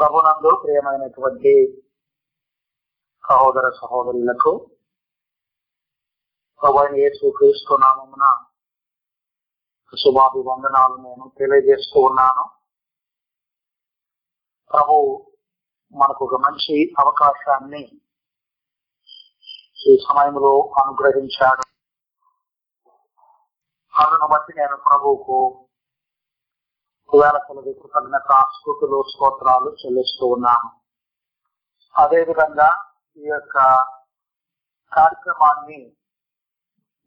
ప్రభునందు ప్రియమైనటువంటి సహోదర సహోదరులకు ప్రభు యేసు క్రీస్తు నామమున శుభాభివందనాలు నేను తెలియజేస్తూ ఉన్నాను. ప్రభు మనకు ఒక మంచి అవకాశాన్ని ఈ సమయంలో అనుగ్రహించాడు. అందును బట్టి నేను ప్రభువుకు వేల కొలది కృతజ్ఞత స్థుతులు స్తోత్రాలు చెల్లిస్తూ ఉన్నాను అదేవిధంగా ఈ యొక్క కార్యక్రమాన్ని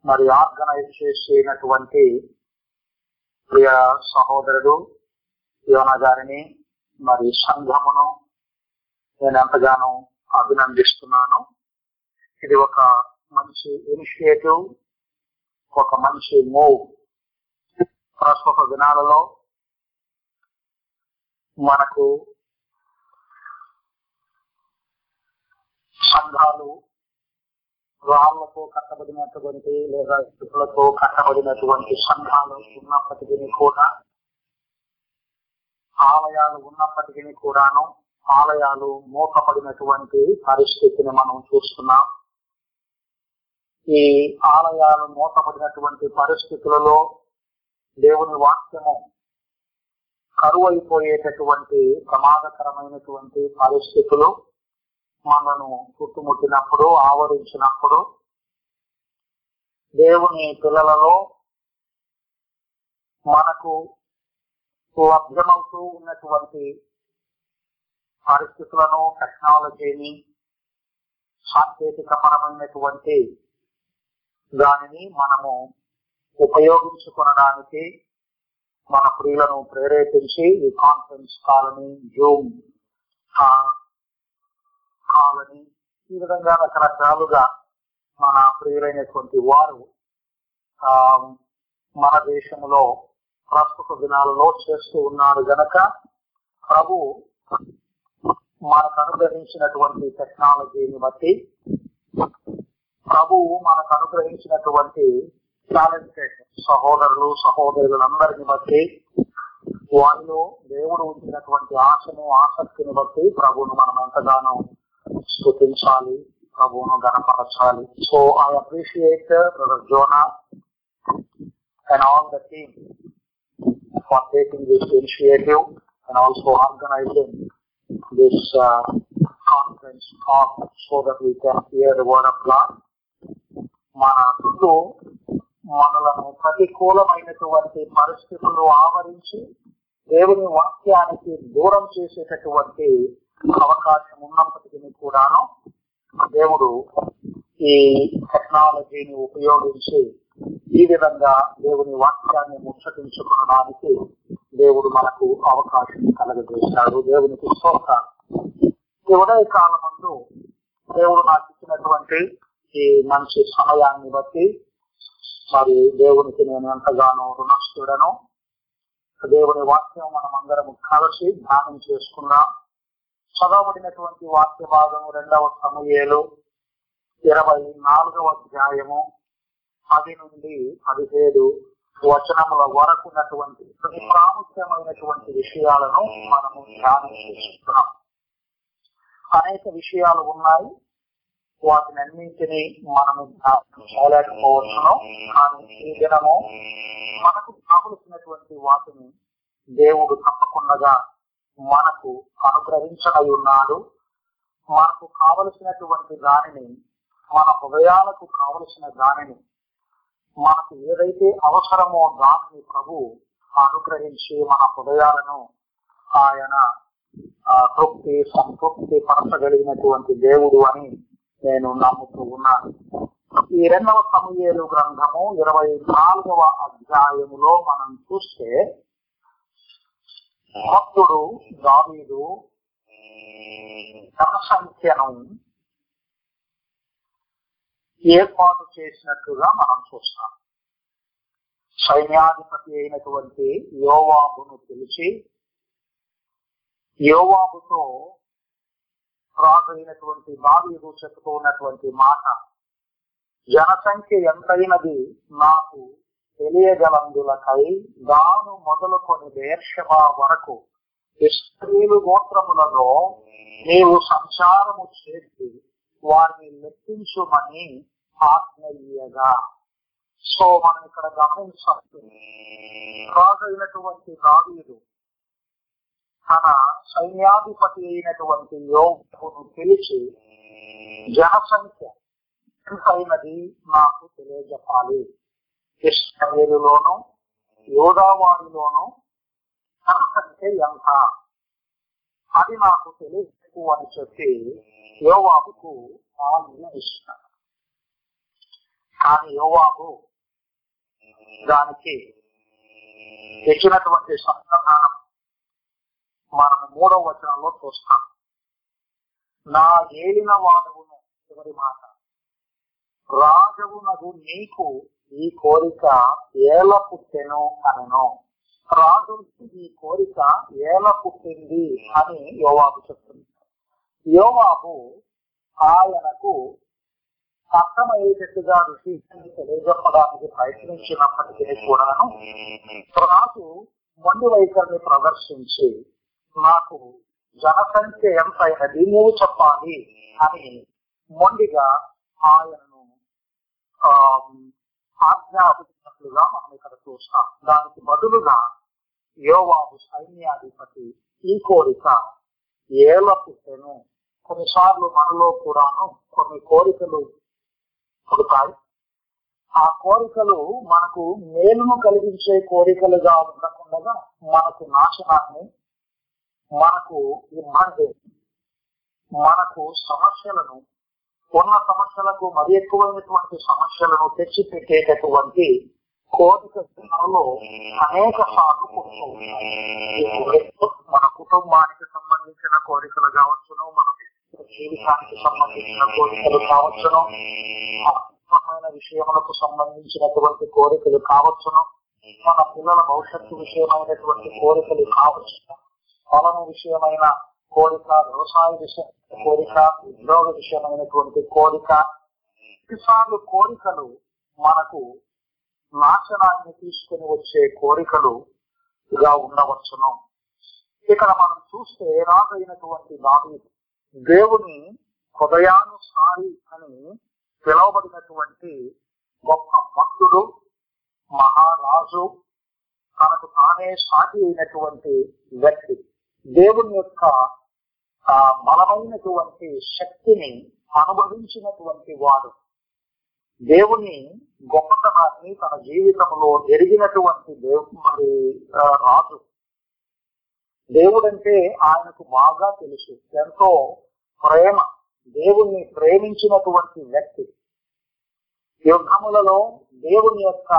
మరి ఆర్గనైజ్ చేసినటువంటి ప్రియ సహోదరుడు యోన గారిని మరి సంఘమును నేను ఎంతగానో అభినందిస్తున్నాను. ఇది ఒక మంచి ఇనిషియేటివ్ ఒక మంచి మూవ్. ప్రస్తుత దినాలలో మనకు సంఘాలు రాళ్ళతో కట్టబడినటువంటి లేదా ఇటుకలతో కట్టబడినటువంటి సంఘాలు ఉన్నప్పటికీ కూడా ఆలయాలు ఉన్నప్పటికీ కూడాను ఆలయాలు మూతపడినటువంటి పరిస్థితిని మనం చూస్తున్నాం. ఈ ఆలయాలు మూతపడినటువంటి పరిస్థితులలో దేవుని వాక్యము కరువైపోయేటటువంటి ప్రమాదకరమైనటువంటి పరిస్థితులు మనను చుట్టుముట్టినప్పుడు ఆవరించినప్పుడు దేవుని పిల్లలలో మనకు లభ్యమవుతూ ఉన్నటువంటి పరిస్థితులను టెక్నాలజీని సాంకేతికపరమైనటువంటి దానిని మనము ఉపయోగించుకునడానికి మన ప్రియులను ప్రేరేపించి ఈ కాన్ఫరెన్స్ కాలని జూమ్ కాలని ఈ విధంగా రకరకాలుగా మన ప్రియులైనటువంటి వారు మన దేశంలో ప్రస్తుత దినాలలో చేస్తూ ఉన్నారు గనక ప్రభు మనకు అనుగ్రహించినటువంటి టెక్నాలజీని బట్టి ప్రభు మనకు అనుగ్రహించినటువంటి సహోదరులు సహోదరులందరిని బట్టి వారిలో దేవుడు ఉంచినటువంటి ఆశను ఆసక్తిని బట్టి ప్రభువును మనం ఎంతగానో స్థుతించాలి ప్రభువును గణపరచాలి. So I appreciate brother Jonah and all the team for taking this initiative and also organising this conference of so that we can hear word of God మన చుట్టూ మనలను ప్రతికూలమైనటువంటి పరిస్థితులు ఆవరించి దేవుని వాక్యానికి దూరం చేసేటటువంటి అవకాశం ఉన్నప్పటికీ కూడాను దేవుడు ఈ టెక్నాలజీని ఉపయోగించి ఈ విధంగా దేవుని వాక్యాన్ని ముచ్చటించుకోవడానికి దేవుడు మనకు అవకాశం కలగజేశాడు. దేవునికి స్తోత్ర ఈ ఉదయ కాలం ముందు దేవుడు నాకు ఇచ్చినటువంటి ఈ మంచి సమయాన్ని బట్టి మరి దేవునికి నేను ఎంతగానో రుణస్థుడను. దేవుని వాక్యం మనం అందరం కలిసి ధ్యానం చేసుకున్నాం చదవబడినటువంటి వాక్య భాగము రెండవ సమయలు ఇరవై నాలుగవ అధ్యాయము పది నుండి పదిహేడు వచనముల వరకు ఉన్నటువంటి ప్రతి ప్రాముఖ్యమైనటువంటి విషయాలను మనము ధ్యానం చేసుకున్నాం అనేక విషయాలు ఉన్నాయి. వాటిని అన్నింటినీ మనము చేయలేకపోవచ్చును కానీ ఈ దినము మనకు కావలసినటువంటి వాటిని దేవుడు తప్పకుండా మనకు అనుగ్రహించడై ఉన్నాడు మనకు కావలసినటువంటి దానిని మన హృదయాలకు కావలసిన దానిని మనకు ఏదైతే అవసరమో దానిని ప్రభు అనుగ్రహించి మన హృదయాలను ఆయన తృప్తి సంతృప్తి పరచగలిగినటువంటి దేవుడు అని నేను నమ్ముతూ ఉన్నాను. ఈ రెండవ సమయలు గ్రంథము ఇరవై నాలుగవ అధ్యాయములో మనం చూస్తే భక్తుడు దావీదు జనసంఖ్యను ఏర్పాటు చేసినట్లుగా మనం చూస్తాం. సైన్యాధిపతి అయినటువంటి యోవాబును పిలిచి యోవాబుతో రాజైనటువంటి అయినటువంటి చెప్తూ చెప్పుకున్నటువంటి మాట. జనసంఖ్య ఎంతైనది నాకు తెలియగలందులకై దాను మొదలుకొని దేర్షమా వరకు ఇస్రాయేలు గోత్రములలో నీవు సంచారము చేసి వారిని లెక్కించుమని ఆజ్ఞయ్యగా. సో మనం ఇక్కడ గమనించాలి. రాజు అయినటువంటి దావీదు తన సైన్యాధిపతి అయినటువంటి యోగును తెలిసి జనసంఖ్య ఎంతైనది నాకు తెలియజెప్పాలి. కృష్ణవేలులోను యోదావారిలోను జనసంఖ్య ఎంత? అది నాకు తెలియదు అని చెప్పి యోవాబుకు ఆజ్ఞ ఇస్తాడు కానీ యోవాబు దానికి తెచ్చినటువంటి సమాధానం మనం మూడవ వచనంలో చూస్తాం. నా ఏలిన వాడవును చివరి మాట? రాజవునకు నీకు ఈ కోరిక ఏల పుట్టెను అనను. రాజు ఈ కోరిక ఏల పుట్టింది అని యోవాబు చెప్తుంది. యోవాబు ఆయనకు అర్థమయ్యేటట్టుగా విషయాన్ని తెలియజెప్పడానికి ప్రయత్నించినప్పటికీ కూడాను రాజు మొండి వైఖరిని ప్రదర్శించి నాకు జనసంఖ్య ఎంతైనది నువ్వు చెప్పాలి అని మొండిగా ఆయనను ఆజ్ఞాపించినట్లుగా మనం ఇక్కడ చూస్తాం. దానికి బదులుగా యోవాబు సైన్యాధిపతి ఈ కోరిక ఏల పుట్టెను కొన్నిసార్లు మనలో కూడాను కొన్ని కోరికలు పుడతాయి. ఆ కోరికలు మనకు మేలును కలిగించే కోరికలుగా ఉండకుండా మనకు నాశనాన్ని మనకు ఇబ్బంది. మనకు సమస్యలను ఉన్న సమస్యలకు మరి ఎక్కువైనటువంటి సమస్యలను తెచ్చి పెట్టేటటువంటి కోరిక స్థితులలో అనేక సార్లు మన కుటుంబానికి సంబంధించిన కోరికలు కావచ్చును మన జీవితానికి సంబంధించిన కోరికలు కావచ్చును ఆత్మీయమైన విషయములకు సంబంధించినటువంటి కోరికలు కావచ్చును మన పిల్లల భవిష్యత్తు విషయమైనటువంటి కోరికలు కావచ్చును. పాలన విషయమైన కోరిక వ్యవసాయ విషయం కోరిక ఉద్యోగ విషయమైనటువంటి కోరిక. కొన్నిసార్లు కోరికలు మనకు నాశనాన్ని తీసుకుని వచ్చే కోరికలుగా ఉండవచ్చును. ఇక్కడ మనం చూస్తే రాజైనటువంటి దావీదు దేవుని హృదయానుసారి అని పిలువబడినటువంటి గొప్ప భక్తుడు మహారాజు తనకు తానే సాటి అయినటువంటి వ్యక్తి. దేవుని యొక్క ఆ బలమైనటువంటి శక్తిని అనుభవించినటువంటి వాడు. దేవుని గొప్పతనాన్ని తన జీవితంలో ఎరిగినటువంటి దేవుడి మరి రాజు. దేవుడంటే ఆయనకు బాగా తెలుసు. ఎంతో ప్రేమ. దేవుణ్ణి ప్రేమించినటువంటి వ్యక్తి. యుద్ధములలో దేవుని యొక్క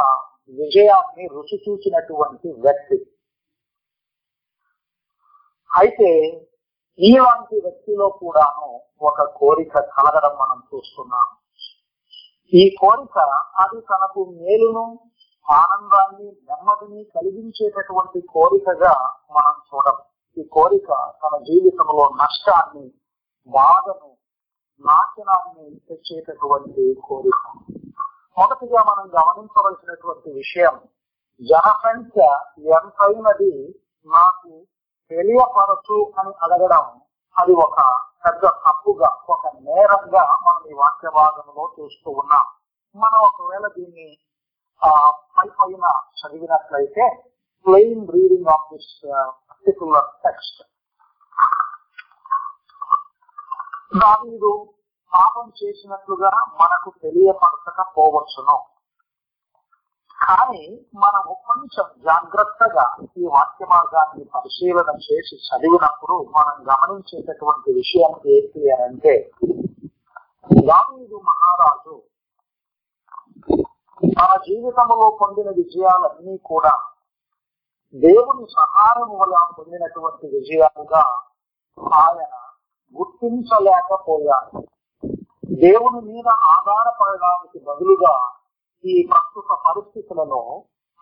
విజయాన్ని రుచి చూచినటువంటి వ్యక్తి. అయితే ఇలాంటి వ్యక్తిలో కూడాను ఒక కోరిక కలగడం మనం చూస్తున్నాం. ఈ కోరిక అది తనకు మేలును ఆనందాన్ని నెమ్మదిని కలిగించేటటువంటి కోరికగా మనం చూడం. ఈ కోరిక తన జీవితంలో నష్టాన్ని బాధను నాశనాన్ని తెచ్చేటటువంటి కోరిక. మొదటిగా మనం గమనించవలసినటువంటి విషయం జనసంఖ్య ఎంతైనది నాకు తెలియపరచు అని అడగడం అది ఒక పెద్ద తప్పుగా ఒక నేరంగా మనం ఈ వాక్య భాగంలో చూస్తూ ఉన్నాం. మనం ఒకవేళ దీన్ని ఆ పై పైన చదివినట్లయితే plain reading of this particular text దావీదు పాపం చేసినట్లుగా మనకు తెలియపరచకపోవచ్చును. కానీ మనము కొంచెం జాగ్రత్తగా ఈ వాక్య మార్గాన్ని పరిశీలన చేసి చదివినప్పుడు మనం గమనించేటటువంటి విషయం ఏంటి అని అంటే దావీదు మహారాజు తన జీవితంలో పొందిన విజయాలన్నీ కూడా దేవుని సహాయం వల్ల పొందినటువంటి విజయాలుగా ఆయన గుర్తించలేకపోయాడు దేవుని మీద ఆధారపడడానికి బదులుగా ఈ ప్రస్తుత పరిస్థితులలో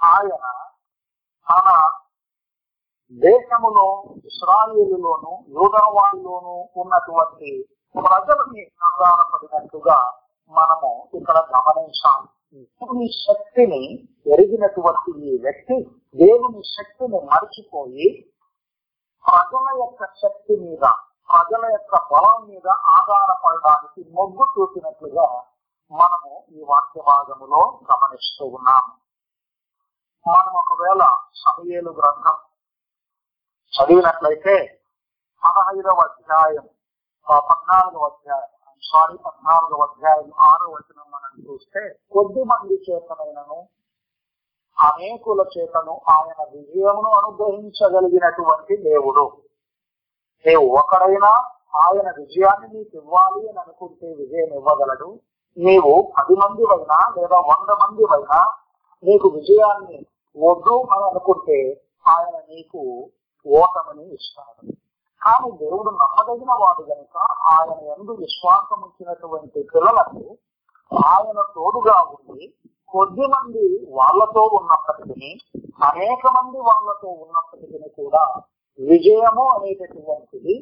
ఆయన తన దేశములో ఇస్రాయిలులోను యూదావాడిలోను ఉన్నటువంటి ప్రజలని ఆధారపడినట్టుగా మనము ఇక్కడ గమనించాలి దేవుని శక్తిని ఎరిగినటువంటి ఈ వ్యక్తి దేవుని శక్తిని మరచిపోయి ప్రజల యొక్క శక్తి మీద ప్రజల యొక్క బలం మీద ఆధారపడడానికి మొగ్గు చూపినట్లుగా మనము ఈ వాక్య భాగములో గమనిస్తూ ఉన్నాము మనం ఒకవేళ సమయేలు గ్రంథం చదివినట్లయితే పదహైదవ అధ్యాయం పద్నాలుగవ అధ్యాయం సారీ పద్నాలుగవ అధ్యాయం ఆరో వచనం మనం చూస్తే కొద్ది మంది చేతనైనను అనేకుల చేతను ఆయన విజయమును అనుగ్రహించగలిగినటువంటి దేవుడు. నీవు ఒకడైనా ఆయన విజయాన్ని నీకు ఇవ్వాలి అని అనుకుంటే విజయం ఇవ్వగలడు. నీవు పది మంది అయినా లేదా వంద మంది అయినా నీకు విజయాన్ని వద్దు అని అనుకుంటే ఆయన నీకు ఓటమని ఇస్తాడు. కానీ దేవుడు నమ్మదగిన వాడు కనుక ఆయన ఎందు విశ్వాసం ఉంచినటువంటి పిల్లలకు ఆయన తోడుగా ఉండి కొద్ది మంది వాళ్ళతో ఉన్నప్పటికీ అనేక మంది వాళ్ళతో ఉన్నప్పటికీ కూడా విజయము అనేటటువంటిది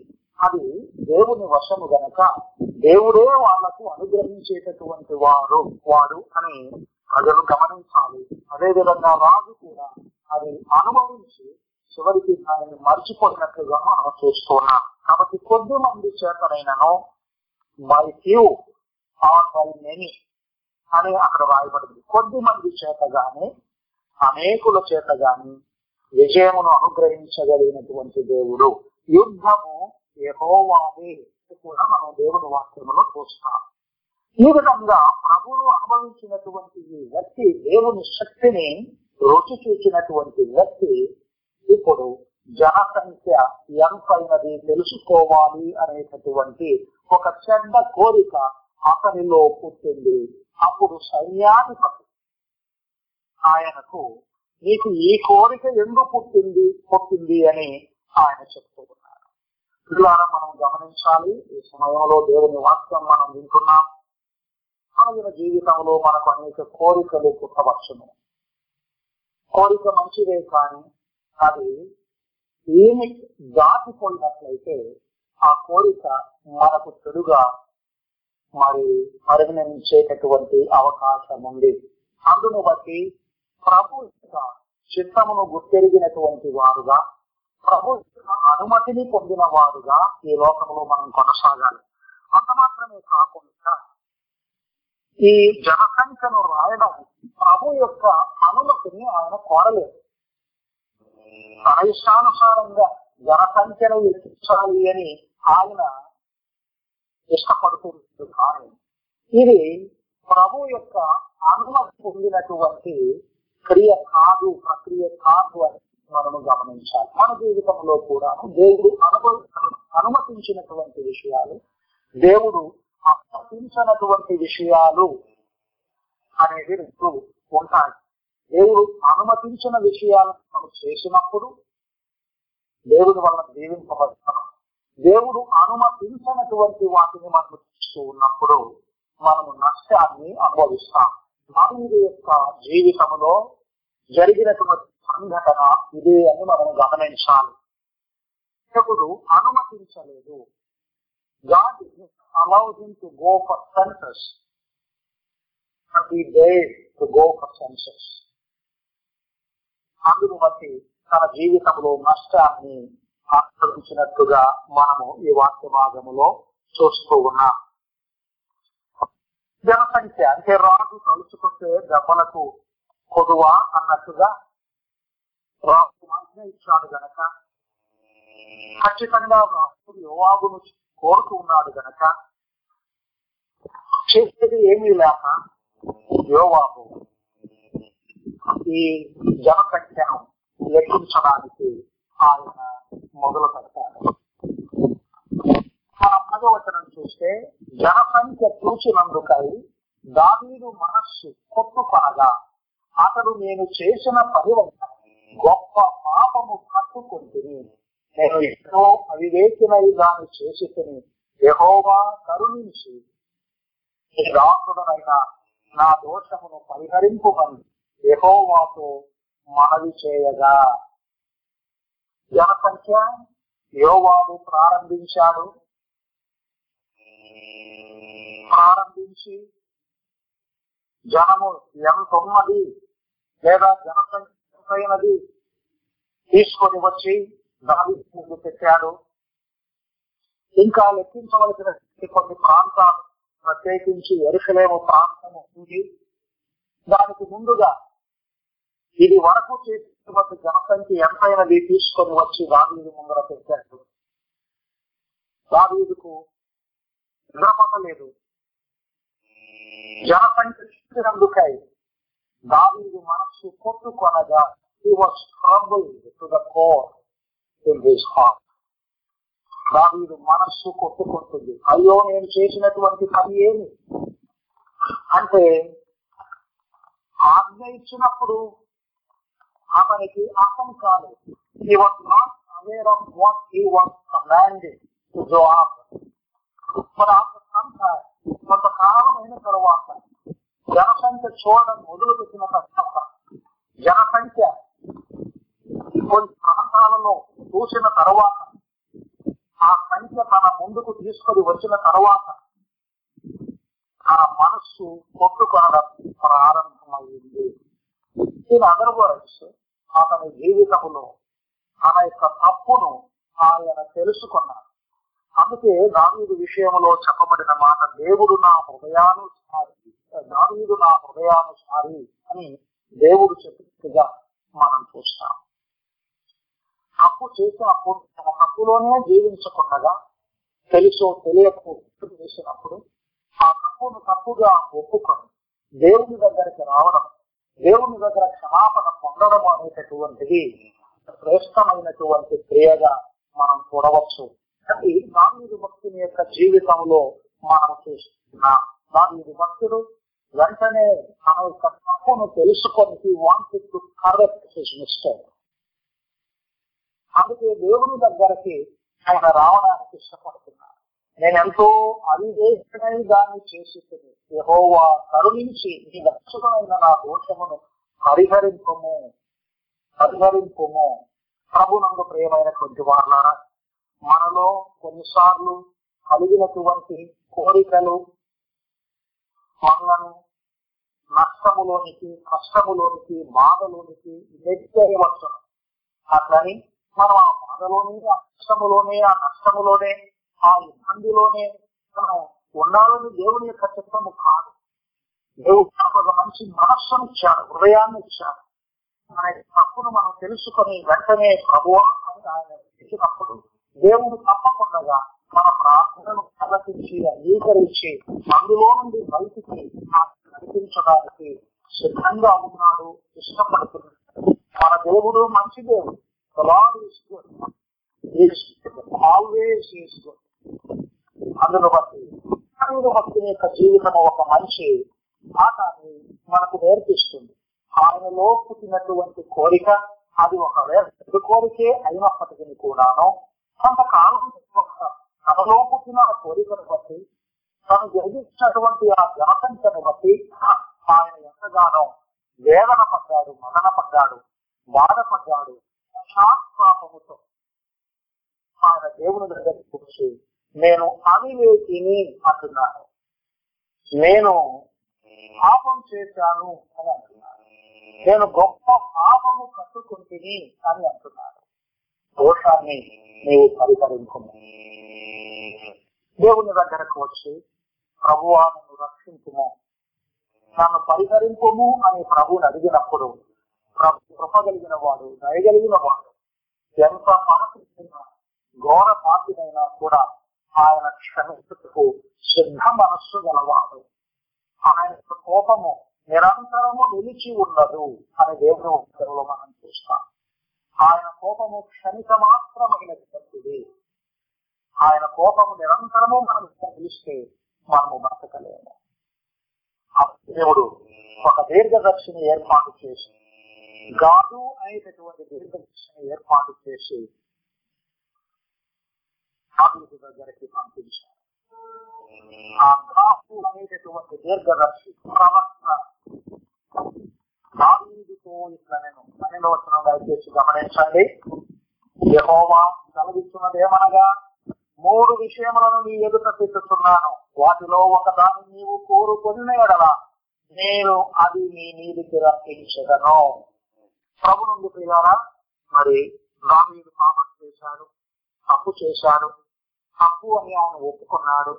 అది దేవుని వశము గనక దేవుడే వాళ్ళకు అనుగ్రహించేటటువంటి వారు వాడు అని ప్రజలు గమనించాలి. అదే విధంగా రాజు కూడా అది అనుభవించి చివరికి దానిని మర్చిపోయినట్లుగా మనం చూస్తున్నాం. కాబట్టి కొద్ది మంది చేతనైనను by few or by many అని అక్కడ రాయబడింది. కొద్ది మంది చేత గాని అనేకుల చేత గాని విజయమును అనుగ్రహించగలిగినటువంటి దేవుడు. యుద్ధము యెహోవాదే కూడా మనం దేవుని వాక్యంలో చూస్తాం ఈ విధంగా ప్రభువును అనుభవించినటువంటి ఈ వ్యక్తి దేవుని శక్తిని రుచి చూచినటువంటి వ్యక్తి ఇప్పుడు జనసంఖ్య ఎంతైనది తెలుసుకోవాలి అనేటటువంటి ఒక చెడ్డ కోరిక అతనిలో పుట్టింది. అప్పుడు సైన్యాధిపతి ఆయనకు నీకు ఈ కోరిక ఎందుకు పుట్టింది? పుట్టింది అని ఆయన చెప్తూ ఉన్నారు మనం గమనించాలి. ఈ సమయంలో దేవుని వాక్యం మనం వింటున్నాం. మన జీవితంలో మనకు అనేక కోరికలు పుట్టవచ్చును. కోరిక మంచిదే కానీ అది ఏమి దాటిపోయినట్లయితే ఆ కోరిక మనకు చెడుగా మరి పరిగణించేటటువంటి అవకాశం ఉంది. అందును బట్టి ప్రభు యొక్క చిత్తమును గుర్తెరిగినటువంటి వారుగా ప్రభు యొక్క అనుమతిని పొందిన వారుగా ఈ లోకంలో మనం కొనసాగాలి. అంత మాత్రమే కాకుండా ఈ జనసంఖ్యను రాయడం ప్రభు యొక్క అనుమతిని ఆయన కోరలేదు. తన ఇష్టానుసారంగా జనసంఖ్యను లెక్కించాలి అని ఆయన ఇష్టపడుతుంది కానీ ఇది ప్రభు యొక్క అనుమతి పొందినటువంటి క్రియ కాదు ప్రక్రియ కాదు అని మనము గమనించాలి. మన జీవితంలో కూడా దేవుడు అనుభవ అనుమతించినటువంటి విషయాలు దేవుడు అనుమతించినటువంటి విషయాలు అనేవి రెండు ఉంటాయి. దేవుడు అనుమతించిన విషయాలను మనం చేసినప్పుడు దేవుడి వల్ల జీవింపబడతాం. దేవుడు అనుమతించినటువంటి వాటిని మనం చూస్తూ ఉన్నప్పుడు మనము నష్టాన్ని అనుభవిస్తాం. మానవుడి యొక్క జీవితంలో జరిగినటువంటి సంఘటన ఇదే అని మనం గమనించాలి. దేవుడు అనుమతించలేదు. God allowed him to go for census. But he dared to అందును బట్టి తన జీవితంలో నష్టాన్ని ఆక్రమించినట్టుగా మనము ఈ వాక్య భాగములో చూస్తూ ఉన్నాం. జనసంఖ్య అంటే రాజు తలుచుకుంటే దెబ్బలకు కొదువ అన్నట్టుగా రాజు గనక ఖచ్చితంగా రాజు యువాగును కోరుతూ ఉన్నాడు గనక చేసేది ఏమీ లేక యోవాబు ఈ జనసంఖ్యను లెక్కించడానికి ఆయన మొదలు పెడతాడు మన భగవచనం చూస్తే జనసంఖ్య చూచినందుకై దావీదు మనస్సు కొట్టుకొనగా అతడు నేను చేసిన పరివర్తన గొప్ప పాపము కట్టుకుంటుని నేను ఎన్నో అవివేకమై దాన్ని చేసి యహోవా కరుణించి. రాకుడనైన నా దోషమును పరిహరింపుమని యహోవాతో మనవి చేయగా. జనసంఖ్య యోవాడు ప్రారంభించాడు. ప్రారంభించి జనము ఎంత ఉన్నది లేదా జనసంఖ్య ఎంతైనది తీసుకొని వచ్చి దాని ముందు పెట్టాడు. ఇంకా లెక్కించవలసిన కొన్ని ప్రాంతాలు ప్రత్యేకించి ఎరుకలేము ప్రాంతము ఉంది. దానికి ముందుగా ఇది వరకు చేసినటువంటి జనసంఖ్య ఎంతైనది తీసుకొని వచ్చి దావీదు ముందర పెట్టాడు. దావీదుకు నిద్రపట్టలేదు జనసంఖ్య చూసినందుకై దావీదు మనస్సు కొట్టుకొనగా he was trouble to the core in his heart దావీదు అయ్యో నేను చేసినటువంటి పని ఏమి? అంటే ఆజ్ఞ ఇచ్చినప్పుడు అతనికి అర్థం కాదు he was not aware of what he was commanded to Joab కొంతకాలం అయిన తర్వాత జనసంఖ్య చూడడం మొదలుపెట్టిన తర్వాత జనసంఖ్య కొన్ని ప్రాంతాలలో చూసిన తర్వాత ఆ సంఖ్య తన ముందుకు తీసుకొని వచ్చిన తర్వాత ఆ మనస్సు కొట్టుకొనడం ప్రారంభమైంది. ఇన్ అదర్ వర్డ్స్ అతని జీవితంలో తన యొక్క తప్పును ఆయన తెలుసుకున్నాడు. అందుకే దావీదు విషయంలో చెప్పబడిన మాట దేవుడు నా హృదయానుసారి దావీదు నా హృదయానుసారి అని దేవుడు చెప్పినట్టుగా మనం చూస్తాం. అప్పు చేసినప్పుడు తన తప్పులోనే జీవించకుండగా తెలుసో తెలియకు తప్పు చేసినప్పుడు ఆ తప్పును తప్పుగా ఒప్పుకొని దేవుని దగ్గరికి రావడం దేవుని దగ్గర క్షమాపణ పొందడం అనేటటువంటిది శ్రేష్టమైనటువంటి క్రియగా మనం చూడవచ్చు. అది నాలుగు భక్తుని యొక్క జీవితంలో మనం చూస్తున్నాం. నాలుగు భక్తుడు వెంటనే తన యొక్క తప్పును తెలుసుకొని wanted to correct his mistake అందుకే దేవుని దగ్గరికి ఆయన రావడానికి ఇష్టపడుతున్నాను నేను ఎంతో అవివేకమై దాన్ని చేసి యహోవా కరుణించి నీ రక్షకుడైన నా దోషమును పరిహరింపము. పరిహరింపము. ప్రభునందు ప్రియమైనటువంటి వాళ్ళారా మనలో కొన్నిసార్లు కలిగినటువంటి కోరికలు మనలను నష్టములోనికి కష్టములోనికి బాధలోనికి నెట్టేయవచ్చు అట్లని మనం ఆ బాధలోనే ఆ కష్టములోనే ఆ నష్టములోనే ఆ ఇబ్బందిలోనే మనం ఉండాలని దేవుని యొక్క చిత్తము కాదు. దేవుడు ఒక మంచి మనస్సును ఇచ్చాడు హృదయాన్ని ఇచ్చాడు. మన తప్పును మనం తెలుసుకొని వెంటనే ప్రభువా అని ఆయన ఇచ్చినప్పుడు దేవుడు తప్పకుండా మన ప్రార్థనను ఆలకించి అంగీకరించి అందులో నుండి బయటికి నడిపించడానికి సిద్ధంగా ఉన్నాడు ఇష్టపడుతున్నాడు. మన దేవుడు మంచి దేవుడు. ఆల్వేస్ Lord అందును బట్టి భక్తుని యొక్క జీవితం ఒక మంచి పాఠాన్ని మనకు నేర్పిస్తుంది. ఆయనలో పుట్టినటువంటి కోరిక అది ఒక వ్యక్తి కోరికే అయినప్పటికీ కూడాను కొంతకాలం తనలో పుట్టిన కోరికను బట్టి తను జరిగించినటువంటి ఆ జనసంఖ్యను బట్టి ఆయన ఎంతగానో వేదన పడ్డాడు మదన పడ్డాడు బాధపడ్డాడు పశ్చాత్తాపముతో ఆయన దేవుని దగ్గరికి వచ్చి నేను అవివేకిని అంటున్నాను. నేను పాపం చేశాను అని అంటున్నాను నేను గొప్ప పాపము కట్టుకుంటుని అని అంటున్నాడు. దోషాన్ని నీవు పరిహరించు దేవుని దగ్గరకు వచ్చి ప్రభువా నన్ను రక్షించుము. నన్ను పరిహరింపము అని ప్రభువుని అడిగినప్పుడు ప్రభు కృప కలిగిన వాడు దయగలిగిన వాడు ఎంత పాపిన ఘోర పాపినైనా కూడా ఆయన క్షమించుటకు సిద్ధ మనస్సు గలవాడు. ఆయన యొక్క కోపము నిరంతరము నిలిచి ఉండదు అని దేవుని ఉత్తరంలో మనం చూస్తాం. ఆయన కోపము క్షణిక మాత్రమైనటువంటిది ఆయన కోపము నిరంతరము మనం తెలిస్తే మనము బ్రతకలేము. దేవుడు ఒక దీర్ఘదర్శిని ఏర్పాటు చేసి గాడు అనేటటువంటి దీర్ఘదర్శిని ఏర్పాటు చేసి దావీదు దగ్గరికి పంపించారు. ఆ గాడు అనేటటువంటి దీర్ఘదర్శి ప్రవక్త దావీదుతో ఇట్లా నేను పన్నెండు వచ్చిన దయచేసి గమనించండి. యెహోవా సెలవిస్తున్నదేమనగా మూడు విషయములను నీ ఎదుట పెట్టుతున్నాను వాటిలో ఒకదాన్ని నీవు కోరుకున్న ఎడలా నేను అది నీ నీటికి రప్పించగను ప్రభు నుండి పిల్లారా మరి దావీదు పాపం చేశాడు తప్పు చేశాడు తప్పు అని ఆయన ఒప్పుకున్నాడు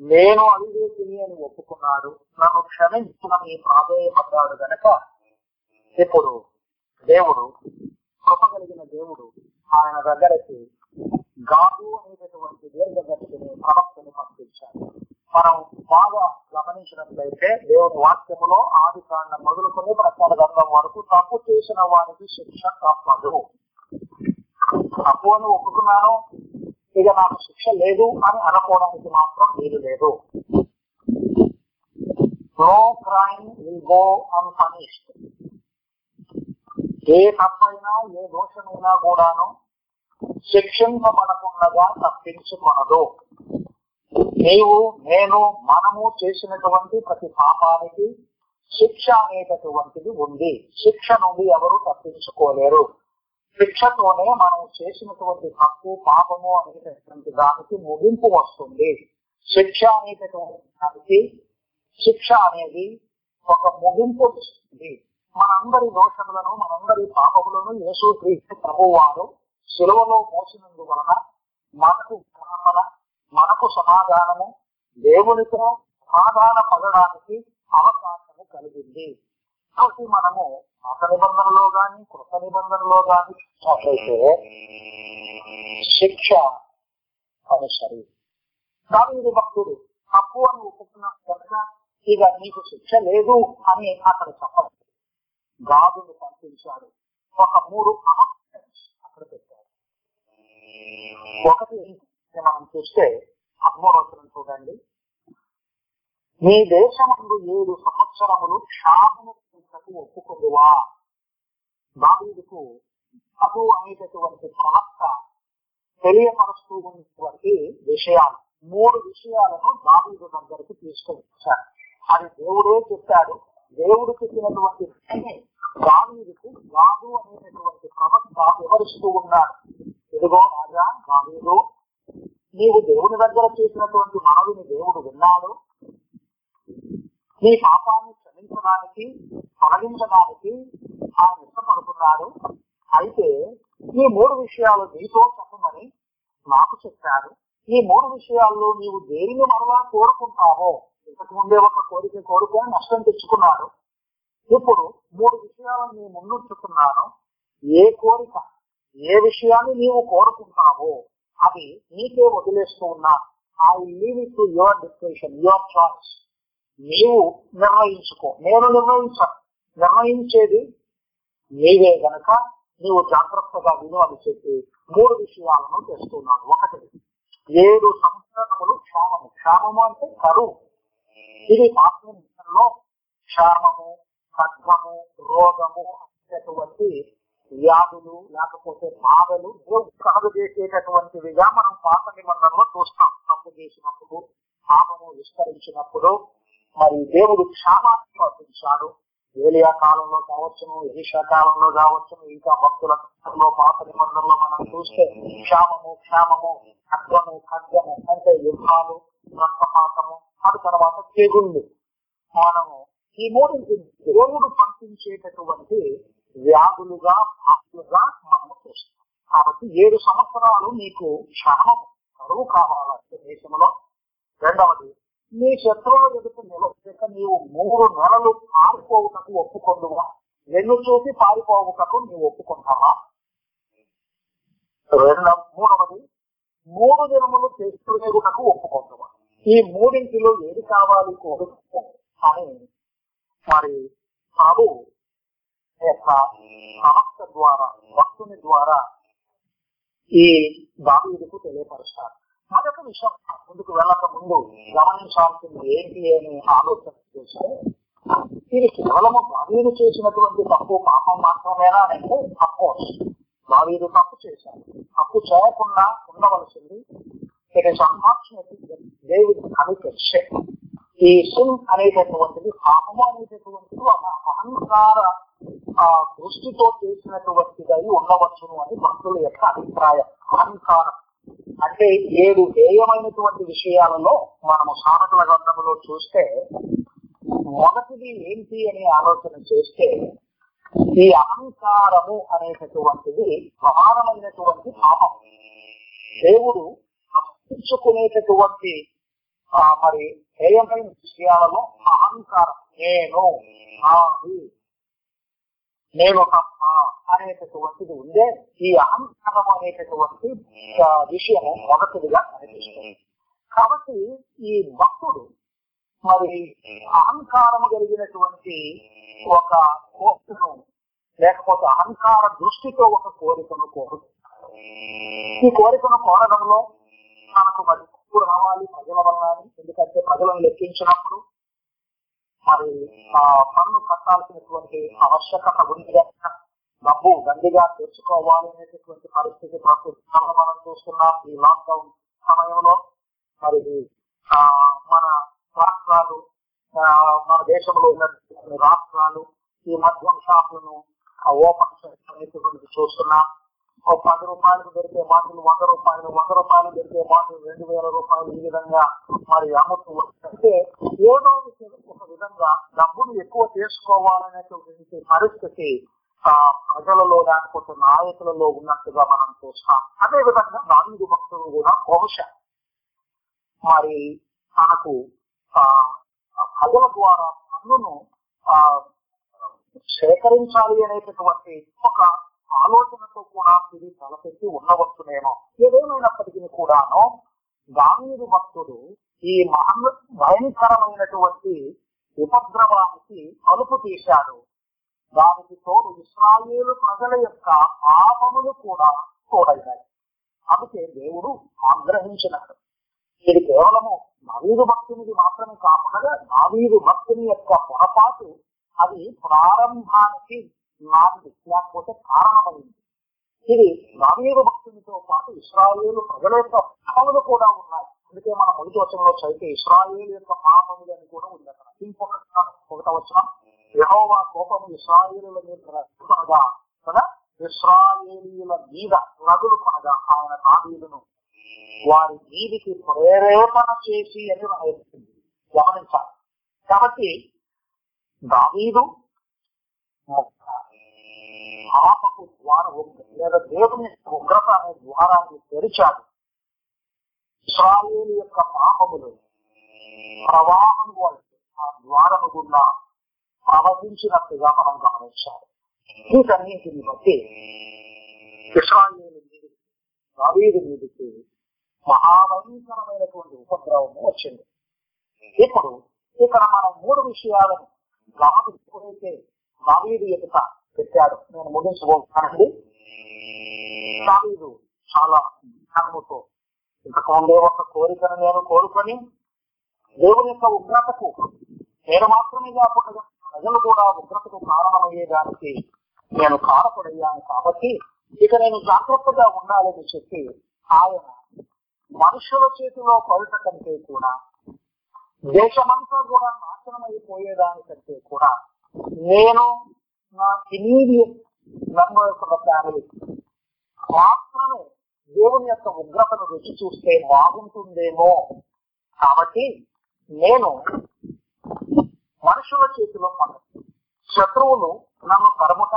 నేను అవివేకిని అని ఒప్పుకున్నాడు నన్ను క్షమించమని ప్రాధేయపడ్డాడు గనక ఇప్పుడు దేవుడు కృప కలిగిన దేవుడు ఆయన దగ్గరకి గాదు అనేటటువంటి దీర్ఘదర్శిని ప్రవక్తను పంపించాడు. మనం బాగా గమనించినట్లయితే దేవుని వాక్యములో ఆది కాండం మొదలుకొని ప్రకార గ్రంథం వరకు తప్పు చేసిన వారికి శిక్ష తప్పదు. తప్పు అని ఒప్పుకున్నాను ఇక నాకు శిక్ష లేదు అని అనుకోవడానికి మాత్రం వీలు లేదు. No crime will go unpunished ఏ తప్పైనా ఏ దోషమైనా కూడాను శిక్షింపబడకుండగా తప్పించుకొనదు. నీవు నేను మనము చేసినటువంటి ప్రతి పాపానికి శిక్ష అనేటటువంటిది ఉంది. శిక్ష నుండి ఎవరు తప్పించుకోలేరు. శిక్షతోనే మనం చేసినటువంటి తప్పు పాపము అనేటటువంటి దానికి ముగింపు వస్తుంది. శిక్ష అనేటటువంటి దానికి శిక్ష అనేది ఒక ముగింపు వస్తుంది. మనందరి దోషములను మనందరి పాపములను యేసు క్రీస్తు ప్రభు వారు సులువలో మోసినందువలన మనకు క్షమాపణ మనకు సమాధానము దేవునితో సమాధాన పడడానికి అవకాశము కలిగింది. కాబట్టి మనము పాత నిబంధనలో గాని కృత నిబంధనలో గాని చూసినట్లయితే శిక్ష అనుసరి దాని భక్తుడు తప్పు అని ఒప్పుకున్నాడు కనుక ఇక నీకు శిక్ష లేదు అని అక్కడ చెప్పదు గాదును పంపించాడు. ఒక మూడు ఆప్షన్స్ అక్కడ పెట్టాడు ఒకటి మనం చూస్తే పద్మూడవసరం చూడండి. మీ దేశమందు ఏడు సంవత్సరములు క్షామము ఒప్పుకుందువా దావీదుకు అటు అనేటటువంటి ప్రవక్త తెలియపరుస్తూ ఉన్నటువంటి విషయాలు మూడు విషయాలను దావీదు దగ్గరికి తీసుకొచ్చారు అది దేవుడే చెప్పాడు. దేవుడు చెప్పినటువంటి దావీదుకు గాదు అనేటటువంటి ప్రవక్త వివరిస్తూ ఉన్నాడు. ఇదిగో రాజా దావీదు నీవు దేవుని దగ్గర చేసినటువంటి మనవిని దేవుడు విన్నాడు. నీ పాపాన్ని క్షమించడానికి తొలగించడానికి ఆయన ఇష్టపడుతున్నాడు. అయితే ఈ మూడు విషయాలు నీతో చెప్పమని నాకు చెప్పాడు. ఈ మూడు విషయాల్లో నీవు దేనిని మరలా కోరుకుంటావో? ఇంతకు ముందే ఒక కోరిక కోరుకొని నష్టం తెచ్చుకున్నాడు. ఇప్పుడు మూడు విషయాలను నీ ముందుంచుతున్నాను ఏ కోరిక ఏ విషయాన్ని నీవు కోరుకుంటావో అది నీకే వదిలేస్తూ ఉన్నా. I leave it to your description your choice నీవు నిర్ణయించుకో. నేను నిర్ణయించాను. నిర్ణయించేది నీవే గనక నీవు జాగ్రత్తగా విను అని చెప్పి మూడు విషయాలను తెస్తున్నాను ఒకటి ఏడు సంవత్సరములు క్షామము. క్షామము అంటే కరువు. ఇది పాత్రలో క్షామము ఖడ్గము రోగము అనేటటువంటి వ్యాధులు లేకపోతే బాధలు కలుగు చేసేటటువంటివిగా మనం పాత నిబంధనలో చూస్తాం. తప్పు చేసినప్పుడు పాపము విస్తరించినప్పుడు మరి దేవుడు క్షామాన్ని పంపించాడు ఏలియా కాలంలో కావచ్చును ఎలిషా కాలంలో కావచ్చును ఇంకా భక్తుల పాత నిబంధనలో మనం చూస్తే క్షామము క్షామము ఖడ్గము ఖడ్గము అంటే యుద్ధాలు రక్తపాతము అది తర్వాత తెగుళ్ళు. మనము ఈ మూడు దేవుడు పంపించేటటువంటి వ్యాధులుగా పాపులుగా మనము చూస్తాం. కాబట్టి ఏడు సంవత్సరాలు మీకు క్షామం కరువు కావాలంటే దేశంలో. రెండవది నీ శత్రువుల ఎదుట నిలవక నీవు మూడు నెలలు పారిపోవుటకు ఒప్పుకొందువా వెన్ను చూసి పారిపోవుటకు నీవు ఒప్పుకుంటావా? రెండవ మూడవది మూడు దినములు చేసుకునేటకు ఒప్పుకుంటావా ఈ మూడింటిలో ఏది కావాలి కోరుకో అని మరి ప్రభు యొక్క ప్రవక్త ద్వారా భక్తుని ద్వారా ఈ దావీదుకు తెలియపరుస్తారు. మరొక విషయం ముందుకు వెళ్ళక ముందు గమనించాల్సింది ఏంటి అని ఆలోచన చేస్తే ఇది కేవలము దావీదు చేసినటువంటి తప్పు పాపం మాత్రమేనా అంటే అఫ్కోర్స్ దావీదు తప్పు చేశాడు తప్పు చేయకుండా ఉండవలసింది it is unfortunate David committed ఈ సిన్ అనేటటువంటిది అహము అనేటటువంటిది ఒక అహంకార దృష్టితో చేసినటువంటిదై ఉండవచ్చును అని భక్తుల యొక్క అభిప్రాయం అహంకారం. అంటే ఏడు హేయమైనటువంటి విషయాలలో మనము సాధకుల గ్రంథంలో చూస్తే మొదటిది ఏంటి అనే ఆలోచన చేస్తే ఈ అహంకారము అనేటటువంటిది ప్రధానమైనటువంటి పాపం. దేవుడు అర్పించుకునేటటువంటి ఆ మరి హేయమైన విషయాలలో అహంకారం. నేను నాది నేను తప్ప అనేటటువంటిది ఉందే ఈ అహంకారం అనేటటువంటి విషయం మొదటిదిగా కనిపిస్తుంది. కాబట్టి ఈ భక్తుడు మరి అహంకారము కలిగినటువంటి ఒక కోరికను లేకపోతే అహంకార దృష్టితో ఒక కోరికను కోరు ఈ కోరికను కోరడంలో మనకు మరి డబ్బు రావాలి ప్రజల వల్ల ఎందుకంటే ప్రజలను లెక్కించినప్పుడు మరి ఆ పన్ను కట్టాల్సినటువంటి ఆవశ్యకత ఉంది డబ్బు దండిగా తెచ్చుకోవాలి అనేటటువంటి పరిస్థితి ప్రస్తుతం మనం చూస్తున్నాం ఈ లాక్డౌన్ సమయంలో. మరి ఆ మన రాష్ట్రాలు ఆ, మన దేశంలో ఉన్నటువంటి రాష్ట్రాలు ఈ మద్యం షాపులను ఓపెన్ అనేటువంటిది చూస్తున్నాం. పది రూపాయలకు దొరికే మాటలు వంద రూపాయలు వంద రూపాయలు దొరికే మాటలు రెండు వేల రూపాయలు ఈ విధంగా మరి అమ్ముతూ అంటే ఏదో ఒక విధంగా డబ్బులు ఎక్కువ చేసుకోవాలనేటువంటి పరిస్థితి ఆ ప్రజలలో లేకపోతే నాయకులలో ఉన్నట్టుగా మనం చూస్తాం. అదే విధంగా నాలుగు భక్తులు కూడా బహుశా మరి తనకు ఆ ఆ ప్రజల ద్వారా పన్నును ఆ సేకరించాలి అనేటటువంటి ఒక ఆలోచనతో కూడా ఇది తలపెట్టి ఉండవచ్చునేమో ఏదేమైనప్పటికీ కూడాను గాంధీ భక్తుడు ఈ మహన్ భయంకరమైనటువంటి ఉపద్రవానికి అలుపు తీశాడు. దానికి తోడు ఇస్రాయేలు ప్రజల యొక్క పాపములు కూడా తోడయ్యాయి అందుకే దేవుడు ఆగ్రహించినాడు. ఇది కేవలము నవీరు భక్తునిది మాత్రమే కాకుండా నవీరు భక్తుని యొక్క పొరపాటు అది ప్రారంభానికి నాంది లేకపోతే కారణమైంది. ఇది నవీదు భక్తునితో పాటు ఇస్రాయేలు ప్రజల యొక్క పాపములు కూడా ఉన్నాయి. అందుకే మన మొదటి వచనంలో చదివితే ఇస్రాయేలు యొక్క పాపములు అని కూడా ఉంది అక్కడ. ఇంకొక ఒకట వచనం. యహోవా కోపము ఇస్రాయేలుల మీద కొనగా కదా? ఇస్రాయేలీల మీద నదులు కొనగా ఆయన నావీలను వారి వీధికి ప్రేరేపణ చేసి అని రాయబడుతుంది గమనించాలి. కాబట్టి దావీదు పాపపు ద్వారం లేదా దేవుని ఉగ్రత అనే ద్వారాన్ని తెరిచాడు. ఇస్రాయేలు యొక్క పాపములు ప్రవాహం వాళ్ళు ఆ ద్వారము గుండా ప్రవహించినట్టుగా మనం గమనించాలి. వీటన్నింటిని బట్టి ఇస్రాయేలు మీదికి దావీదు మీదికి మహాభయంకరమైనటువంటి ఉపద్రవము వచ్చింది. ఇప్పుడు ఇక్కడ మనం మూడు విషయాలను గమనించుకునైతే దావీదు ఎదుట పెట్టాడు నేను ముగించబోతున్నానండి. దావీదు చాలా జ్ఞానముతో ఇంతకుముందే ఒక కోరికను నేను కోరుకొని దేవుని యొక్క ఉగ్రతకు నేను మాత్రమే కాకుండా ప్రజలు కూడా ఉగ్రతకు కారణమయ్యేదానికి నేను కారపడయ్యాను కాబట్టి ఇక నేను జాగ్రత్తగా ఉండాలని చెప్పి ఆయన మనుషుల చేతిలో పడుట కంటే కూడా దేశమంతా కూడా నాశనం అయిపోయేదానికంటే కూడా నేను నా ఇమీడియట్ మెంబర్స్ ఆఫ్ ఫ్యామిలీ మాత్రమే దేవుని యొక్క ఉగ్రతను రుచి చూస్తే బాగుంటుందేమో. కాబట్టి నేను మనుషుల చేతిలో పడ శత్రువులు నన్ను కరుముట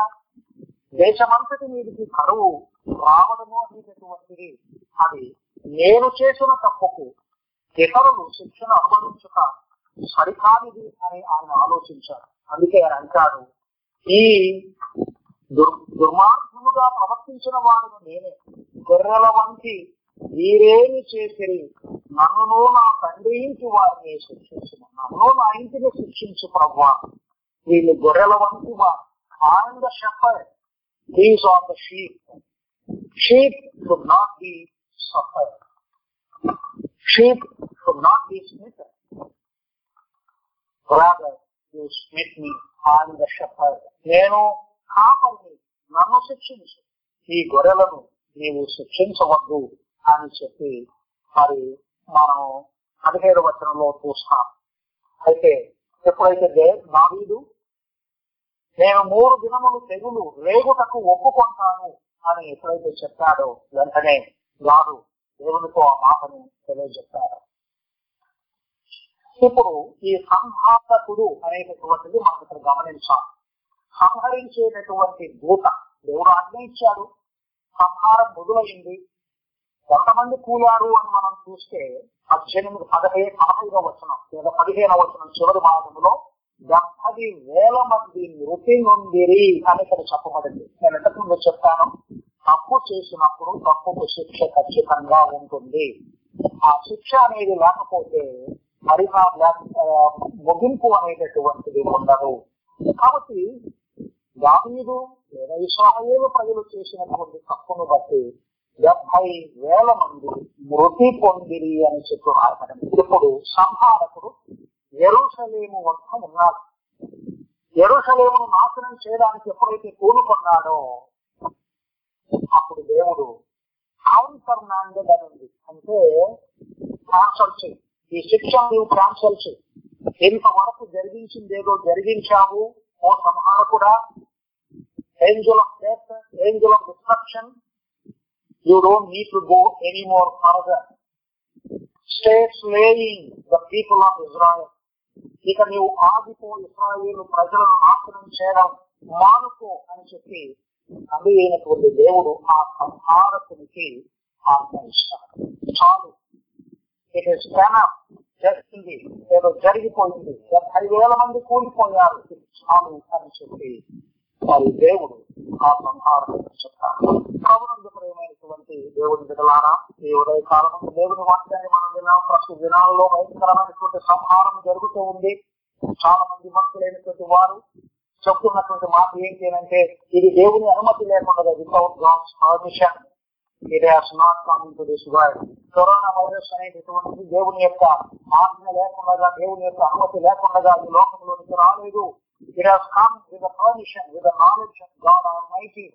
దేశమంతటి మీదికి కరువు రావడము అనేటటువంటిది అది నేను చేసిన తప్పుకు ఇతరులు శిక్షణ అనుభవించుట సరికానిది అని ఆయన ఆలోచించారు. అందుకే ఆయన అంటాడు ఈ దుర్మార్గముగా ప్రవర్తించిన వారిని నేనే. గొర్రెల వంటి మీరేమి చేసిరి? నన్ను నా తండ్రి ఇంటి వారిని శిక్షించు నన్ను నా ఇంటిని శిక్షించు ప్రభా వీళ్ళు గొర్రెల వంటి వారు. ఆయన the shepherd these are the sheep sheep should not be suffer sheep should not be smite rather you smit me I am నేను కాపరిని నన్ను శిక్షించు. ఈ గొర్రెలను నీవు శిక్షించవద్దు అని చెప్పి మరి మనం పదిహేడు వచనంలో చూస్తాం. అయితే ఎప్పుడైతే దావీదు నేను మూడు దినములు తెగులు రేగుటకు ఒప్పుకుంటాను అని ఎప్పుడైతే చెప్పాడో వెంటనే వారు దేవునితో ఆ మాటను తెలియజెప్పారు. ఇప్పుడు ఈ సంహాతకుడు అనేటటువంటిది మనం ఇక్కడ గమనించాలి. సంహరించేటటువంటి దూత దేవుడు ఆజ్ఞ ఇచ్చాడు సంహారం మొదలైంది. కొంతమంది కూలారు అని మనం చూస్తే పద్దెనిమిది పదహైదు పదహైదవ వచనం లేదా పదిహేనవ వచనం చివరి భాగంలో డెబ్బది వేల మంది మృతి నొందిరి అని ఇక్కడ చెప్పబడింది. నేను ఇంతకు ముందు తప్పు చేసినప్పుడు తప్పుకు శిక్ష ఖచ్చితంగా ఉంటుంది. ఆ శిక్ష అనేది లేకపోతే మరి ముగింపు అనేటటువంటిది ఉండదు. కాబట్టి దావీదు లేదా ఇస్రాయేలు ప్రజలు చేసినటువంటి తప్పును బట్టి డెబ్బై వేల మంది మృతి పొందిరి అని చెప్తున్నారు ఇప్పుడు సంహారకుడు ఎరుసలేము వద్ద ఉన్నాడు. ఎరుసలేమును నాశనం చేయడానికి ఎప్పుడైతే కూనుకున్నాడో అప్పుడు దేవుడు కౌంటర్ నాండెడ్ అని ఉంది. అంటే క్యాన్సల్ చేయి. ఈ శిక్ష నువ్వు క్యాన్సల్ చేయి. ఇంతవరకు జరిగించిందేదో జరిగించావు. ఓ సంహారకుడా angel of death angel of destruction you don't need to go any more further stay slaying the people of Israel ఇక నీవు ఆగిపో ఇస్రాయేల్ ప్రజలను నాశనం చేయడం మానుకో అని చెప్పి అది అయినటువంటి దేవుడు ఆ సంహారకునికి ఆజ్ఞయిస్తాడు చాలు ఇట్ ఇస్ చేస్తుంది ఏదో జరిగిపోయింది డెబ్బై వేల మంది కూలిపోయారు ఇది చాలు అని చెప్పి వారి దేవుడు ఆ సంహారం చెప్తారు కవునందు ప్రేమైనటువంటి దేవుని ఈ ఉదయ కాలం దేవుని వాక్యాన్ని మనం విన్నాం. ప్రస్తుత దినాలలో భయంకరమైనటువంటి సంహారం జరుగుతూ ఉంది. చాలా మంది భక్తులైనటువంటి వారు చెప్తున్నటువంటి మాట ఏంటి అంటే ఇది దేవుని అనుమతి లేకుండా without God's permission. It has not coming to this world coronavirus అనేటటువంటిది దేవుని యొక్క ఆజ్ఞ లేకుండా దేవుని యొక్క అనుమతి లేకుండా ఈ లోకంలోనికి రాలేదు. It has come with permission with knowledge of God almighty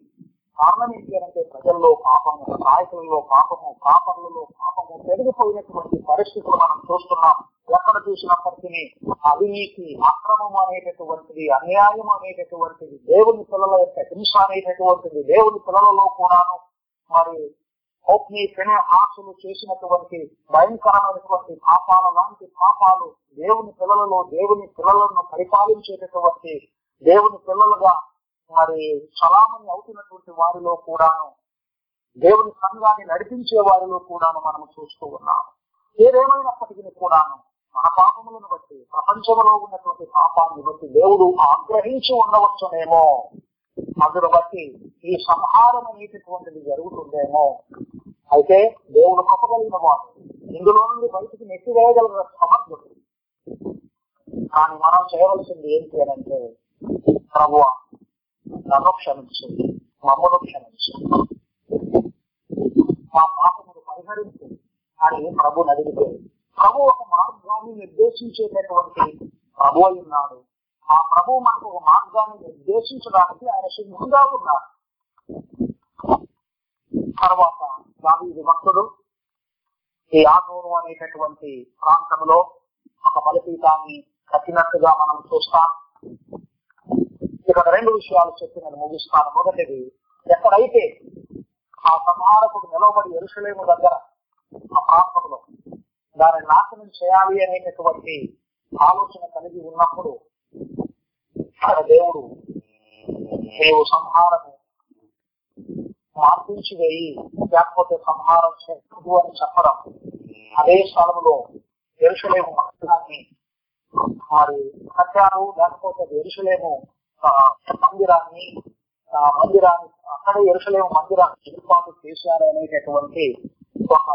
కారణం ఏంటి అంటే ప్రజల్లో పాపము నాయకులలో పాపము కాపర్లలో పాపము పెరిగిపోయినటువంటి పరిస్థితులు మనం చూస్తున్నాం. ఎక్కడ చూసినప్పటికీ అవినీతి అక్రమం అనేటటువంటిది అన్యాయం అనేటటువంటిది దేవుని పిల్లల యొక్క హింస అనేటటువంటిది దేవుని పిల్లలలో కూడాను. మరి హోప్ని ఆశలు చేసినటువంటి భయంకరమైనటువంటి పాపాల లాంటి పాపాలు దేవుని పిల్లలలో దేవుని పిల్లలను పరిపాలించేటటువంటి దేవుని పిల్లలుగా మరి చలామణి అవుతున్నటువంటి వారిలో కూడాను దేవుని సంఘాన్ని నడిపించే వారిలో కూడాను మనం చూస్తూ ఉన్నాము. ఏదేమైనప్పటికీ కూడాను మన పాపములను బట్టి ప్రపంచంలో ఉన్నటువంటి పాపాన్ని బట్టి దేవుడు ఆగ్రహించి ఉండవచ్చునేమో. అందులో బట్టి ఈ సంహారం అనేటటువంటిది జరుగుతుందేమో. అయితే దేవుడు కప్పగలిగిన వాడు ఇందులో నుండి బయటికి నెట్టివేయగలిగిన సమర్థుడు. కానీ మనం చేయవలసింది ఏంటి అని అంటే ప్రభు నన్ను క్షమించు మమ్మను క్షమించు. మా పాపమును పరిహరించు. అని ప్రభు అడిగితే ప్రభు ఒక మార్గాన్ని నిర్దేశించేటటువంటి ప్రభు అయి ఉన్నాడు. ఆ ప్రభు మనకు ఒక మార్గాన్ని నిర్దేశించడానికి ఆయన సిద్ధంగా ఉన్నారు. తర్వాత దావీదు భక్తుడు ఈ ఆగోను అనేటటువంటి ప్రాంతంలో ఒక బలిపీఠాన్ని కట్టినట్టుగా మనం చూస్తాం. ఇక్కడ రెండు విషయాలు చెప్పి నేను ముగిస్తాను. మొదటిది ఎక్కడైతే ఆ సంహారకుడు నిలవబడి ఎరుసలేము దగ్గర ఆ ప్రాంతంలో దాన్ని నాశనం చేయాలి అనేటటువంటి ఆలోచన కలిగి ఉన్నప్పుడు అక్కడ దేవుడు నీవు సంహారము మార్పించి వేయి లేకపోతే సంహారం చేయకూడదు అని చెప్పడం. అదే స్థలంలో ఎరుసలేము మందిరాన్ని మరి కట్టారు లేకపోతే ఎరుసలేము మందిరాన్ని మందిరాన్ని అక్కడే ఎరుసలేము మందిరాన్ని ఏర్పాటు చేశారు అనేటటువంటి ఒక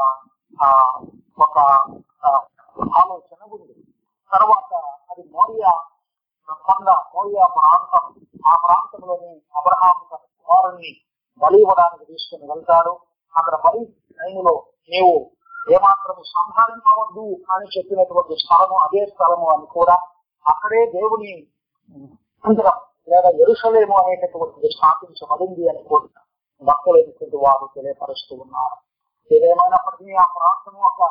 ఒక ఆలోచన ఉంది. తర్వాత అది మౌర్య కొండ మోరియా ప్రాంతం ఆ ప్రాంతంలోని అబ్రహాం తన కుమారుణ్ణి బలి ఇవ్వడానికి తీసుకుని వెళ్తాడు. అక్కడ బలి టైంలో నీవు ఏమాత్రం సంహరించవద్దు అని చెప్పినటువంటి స్థలము అదే స్థలము అని కూడా అక్కడే దేవుని మందిరం లేదా ఎరుసలేము అనేటటువంటిది స్థాపించబడింది అని కూడా భక్తులైనటువంటి వారు తెలియపరుస్తూ ఉన్నారు. ఏదేమైనప్పటికీ ఆ ప్రాంతం ఒక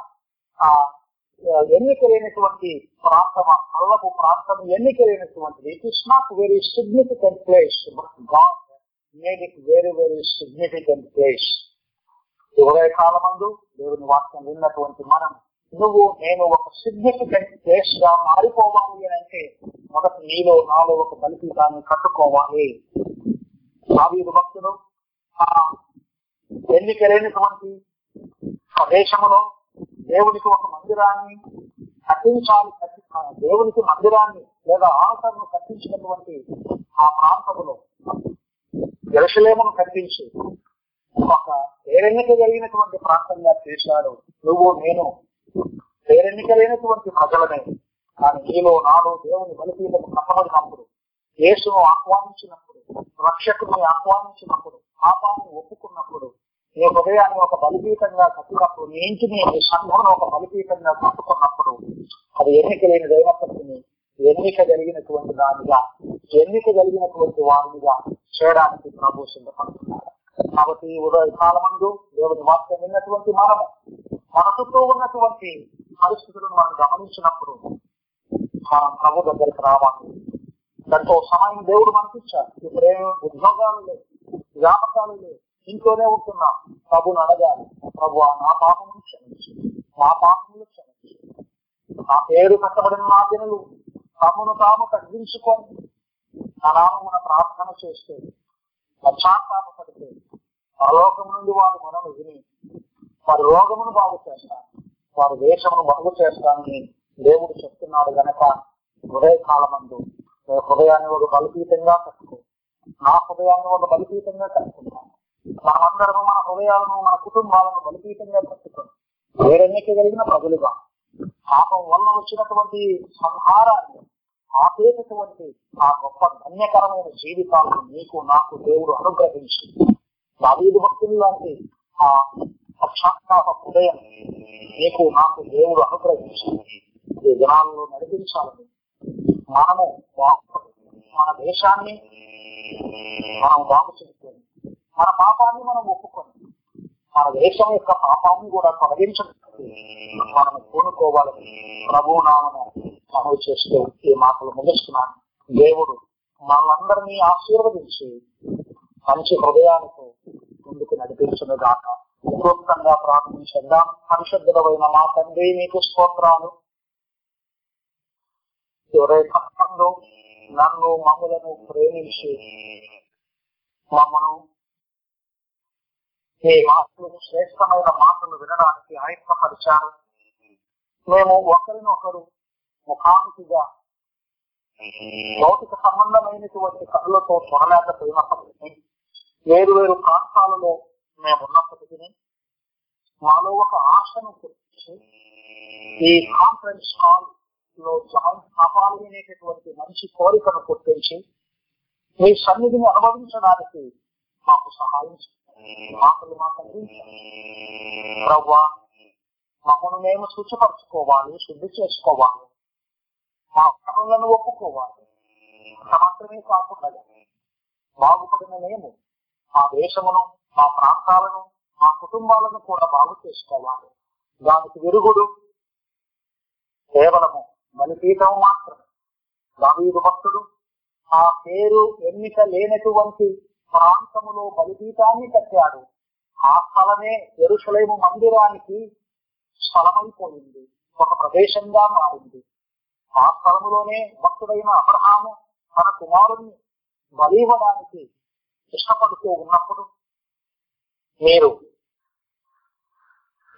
ఎన్నికలైనటువంటి ప్రాంతం ఆ కళ్ళకు ప్రాంతం ఎన్నికలైనటువంటిది it is not very significant place but God made it very very significant place ఉదయ కాలమందు దేవుని వాక్యం విన్నటువంటి మనం నువ్వు నేను ఒక సిగ్నిఫికెంట్ ప్లేస్గా మారిపోవాలి అని అంటే మొదట నీలో నాలో ఒక బలిపీఠాన్ని కట్టుకోవాలి. దావీదు భక్తుడు ఆ ప్రదేశంలో ప్రదేశములో దేవునికి ఒక మందిరాన్ని కట్టించాలి దేవునికి మందిరాన్ని లేదా ఆలతను కట్టించినటువంటి ఆ ప్రాంతములో ఎరుసలేమును కట్టించి ఒక పేరెన్నిక కలిగినటువంటి ప్రాంతంగా చేశాడు నువ్వు నేను పేరెన్నిక లేనటువంటి ప్రజలనే కానీ నీలో నాలో దేవుని బలిపీఠము కట్టబడినప్పుడు యేసును ఆహ్వానించినప్పుడు రక్షకుని ఆహ్వానించినప్పుడు పాపాన్ని ఒప్పుకున్నప్పుడు నీ హృదయాన్ని ఒక బలిపీఠంగా కట్టుకున్నప్పుడు నీ ఇంటిని నీ సంఘం ఒక బలిపీఠంగా కట్టుకున్నప్పుడు అది ఎన్నిక లేనిదైనప్పటికీ ఎన్నిక కలిగినటువంటి దానిగా ఎన్నిక కలిగినటువంటి వారినిగా చేయడానికి ప్రభు సిద్ధపడుతున్నారు. కాబట్టి ఉదయ కాలమందు దేవుని వాక్యం విన్నటువంటి మనము మన చుట్టూ ఉన్నటువంటి పరిస్థితులను మనం గమనించినప్పుడు మనం ప్రభు దగ్గరికి రావాలి. దాంతో సమయం దేవుడు మనకిచ్చారు ఇప్పుడేమో ఉద్యోగాలు లేవు వ్యాపకాలు లేవు ఇంట్లోనే ఉంటున్నా. ప్రభుని అడగాలి ప్రభు నా పాపమును క్షమించు. మా పాపములు క్షమించు. నా పేరు కట్టబడిన నా జనులు తమను తాము తగ్గించుకొని నా నామమున ప్రార్థన చేస్తే పశ్చాత్తాపడితే పరలోకం నుండి వారు మనం విని వారి రోగమును బాగు చేస్తాను. వారి దేశమును బాగు చేస్తానని దేవుడు చెప్తున్నాడు గనక హృదయ కాలమందు హృదయాన్ని ఒక బలపీతంగా కట్టుకో. నా హృదయాన్ని ఒక బలపీతంగా కట్టుకో. మనమందరము మన హృదయాలను మన కుటుంబాలను బలిపీఠంగా కట్టుకొని వేరెన్నిక కలిగిన ప్రజలుగా. పాపం వల్ల వచ్చినటువంటి సంహారాన్ని ఆపేటటువంటి ఆ గొప్ప ధన్యకరమైన జీవితాలను నీకు నాకు దేవుడు అనుగ్రహించి. దావీదు భక్తులు లాంటి ఆ పక్షాత్తాప హృదయం నీకు నాకు దేవుడు అనుగ్రహించి ఈ దినాల్లో నడిపించాలని మనము మన దేశాన్ని మనం బాగు చేసుకొని మన పాపాన్ని మనం ఒప్పుకొని మన దేశం యొక్క పాపాన్ని కూడా తొలగించడానికి మనం కోనుకోవాలని ప్రభు నామను మనవి చేస్తూ ఈ మాటలు ముగిస్తున్నాను. దేవుడు మనందరినీ ఆశీర్వదించి మంచి హృదయాలతో ముందుకు నడిపించును గాక క్లుప్తంగా ప్రార్థించేద్దాం. పరిశుద్ధమైన మా తండ్రి మీకు స్తోత్రాలు. ఎవరైతే నన్ను మమ్మలను ప్రేమించి మమ్మను మీ మాటలు శ్రేష్టమైన మాటలు వినడానికి ఆయత్తపరిచారు మేము ఒకరినొకరు ముఖాముఖిగా భౌతిక సంబంధమైనటువంటి కళలతో చూడలేకపోయినప్పటికీ వేరు వేరు ప్రాంతాలలో మేము ఉన్నప్పటికీ మాలో ఒక ఆశను గురించి ఈ కాన్ఫరెన్స్ హాల్లో జాయిన్ కావాలి అనేటటువంటి మంచి కోరికను పుట్టించి మీ సన్నిధిని అనుభవించడానికి మాకు సహాయం చేయండి. మాటలు మాకు ప్రవ్వా మమ్మను మేము శుచిపరచుకోవాలి శుద్ధి చేసుకోవాలి. మా పనులను ఒప్పుకోవాలి. మాత్రమే కాకుండా బాగుపడిన మేము మా దేశమును మా ప్రాంతాలను మా కుటుంబాలను కూడా బాగు చేసుకోవాలి. దానికి విరుగుడు కేవలము బలిపీఠం మాత్రమే. దావీదు భక్తుడు ఆ పేరు ఎన్నిక లేనటువంటి ప్రాంతములో బలిపీఠాన్ని కట్టాడు. ఆ స్థలమే ఎరుసలేము మందిరానికి స్థలమైపోయింది. ఒక ప్రదేశంగా మారింది. ఆ స్థలములోనే భక్తుడైన అబ్రహాము తన కుమారుణ్ణి బలివ్వడానికి ఇష్టపడుతూ ఉన్నప్పుడు మీరు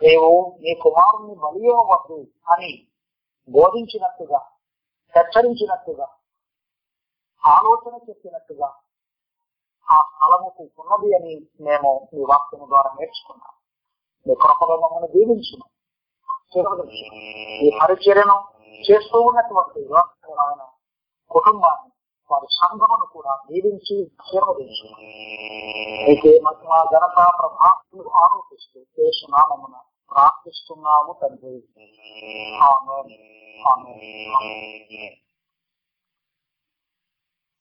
నీవు నీ కుమారుణ్ణి బలి ఇవ్వవద్దు అని బోధించినట్టుగా హెచ్చరించినట్టుగా ఆలోచన చెప్పినట్టుగా ఆ స్థలముకు ఉన్నది అని మేము మీ వాక్యం ద్వారా నేర్చుకున్నాం. మీ కృపలో మమ్మల్ని దీవించిన ఈ పరిచర్యను చేస్తూ ఉన్నటువంటి ఆయన కుటుంబాన్ని వారి సంఘమును కూడా దీవించి ఆశీర్వదించి మీకే మహిమ ఘనత ప్రభావం ఆరోపిస్తూ దేశనామమున ప్రార్థిస్తున్నాము తండ్రి. ఆమె ఆమె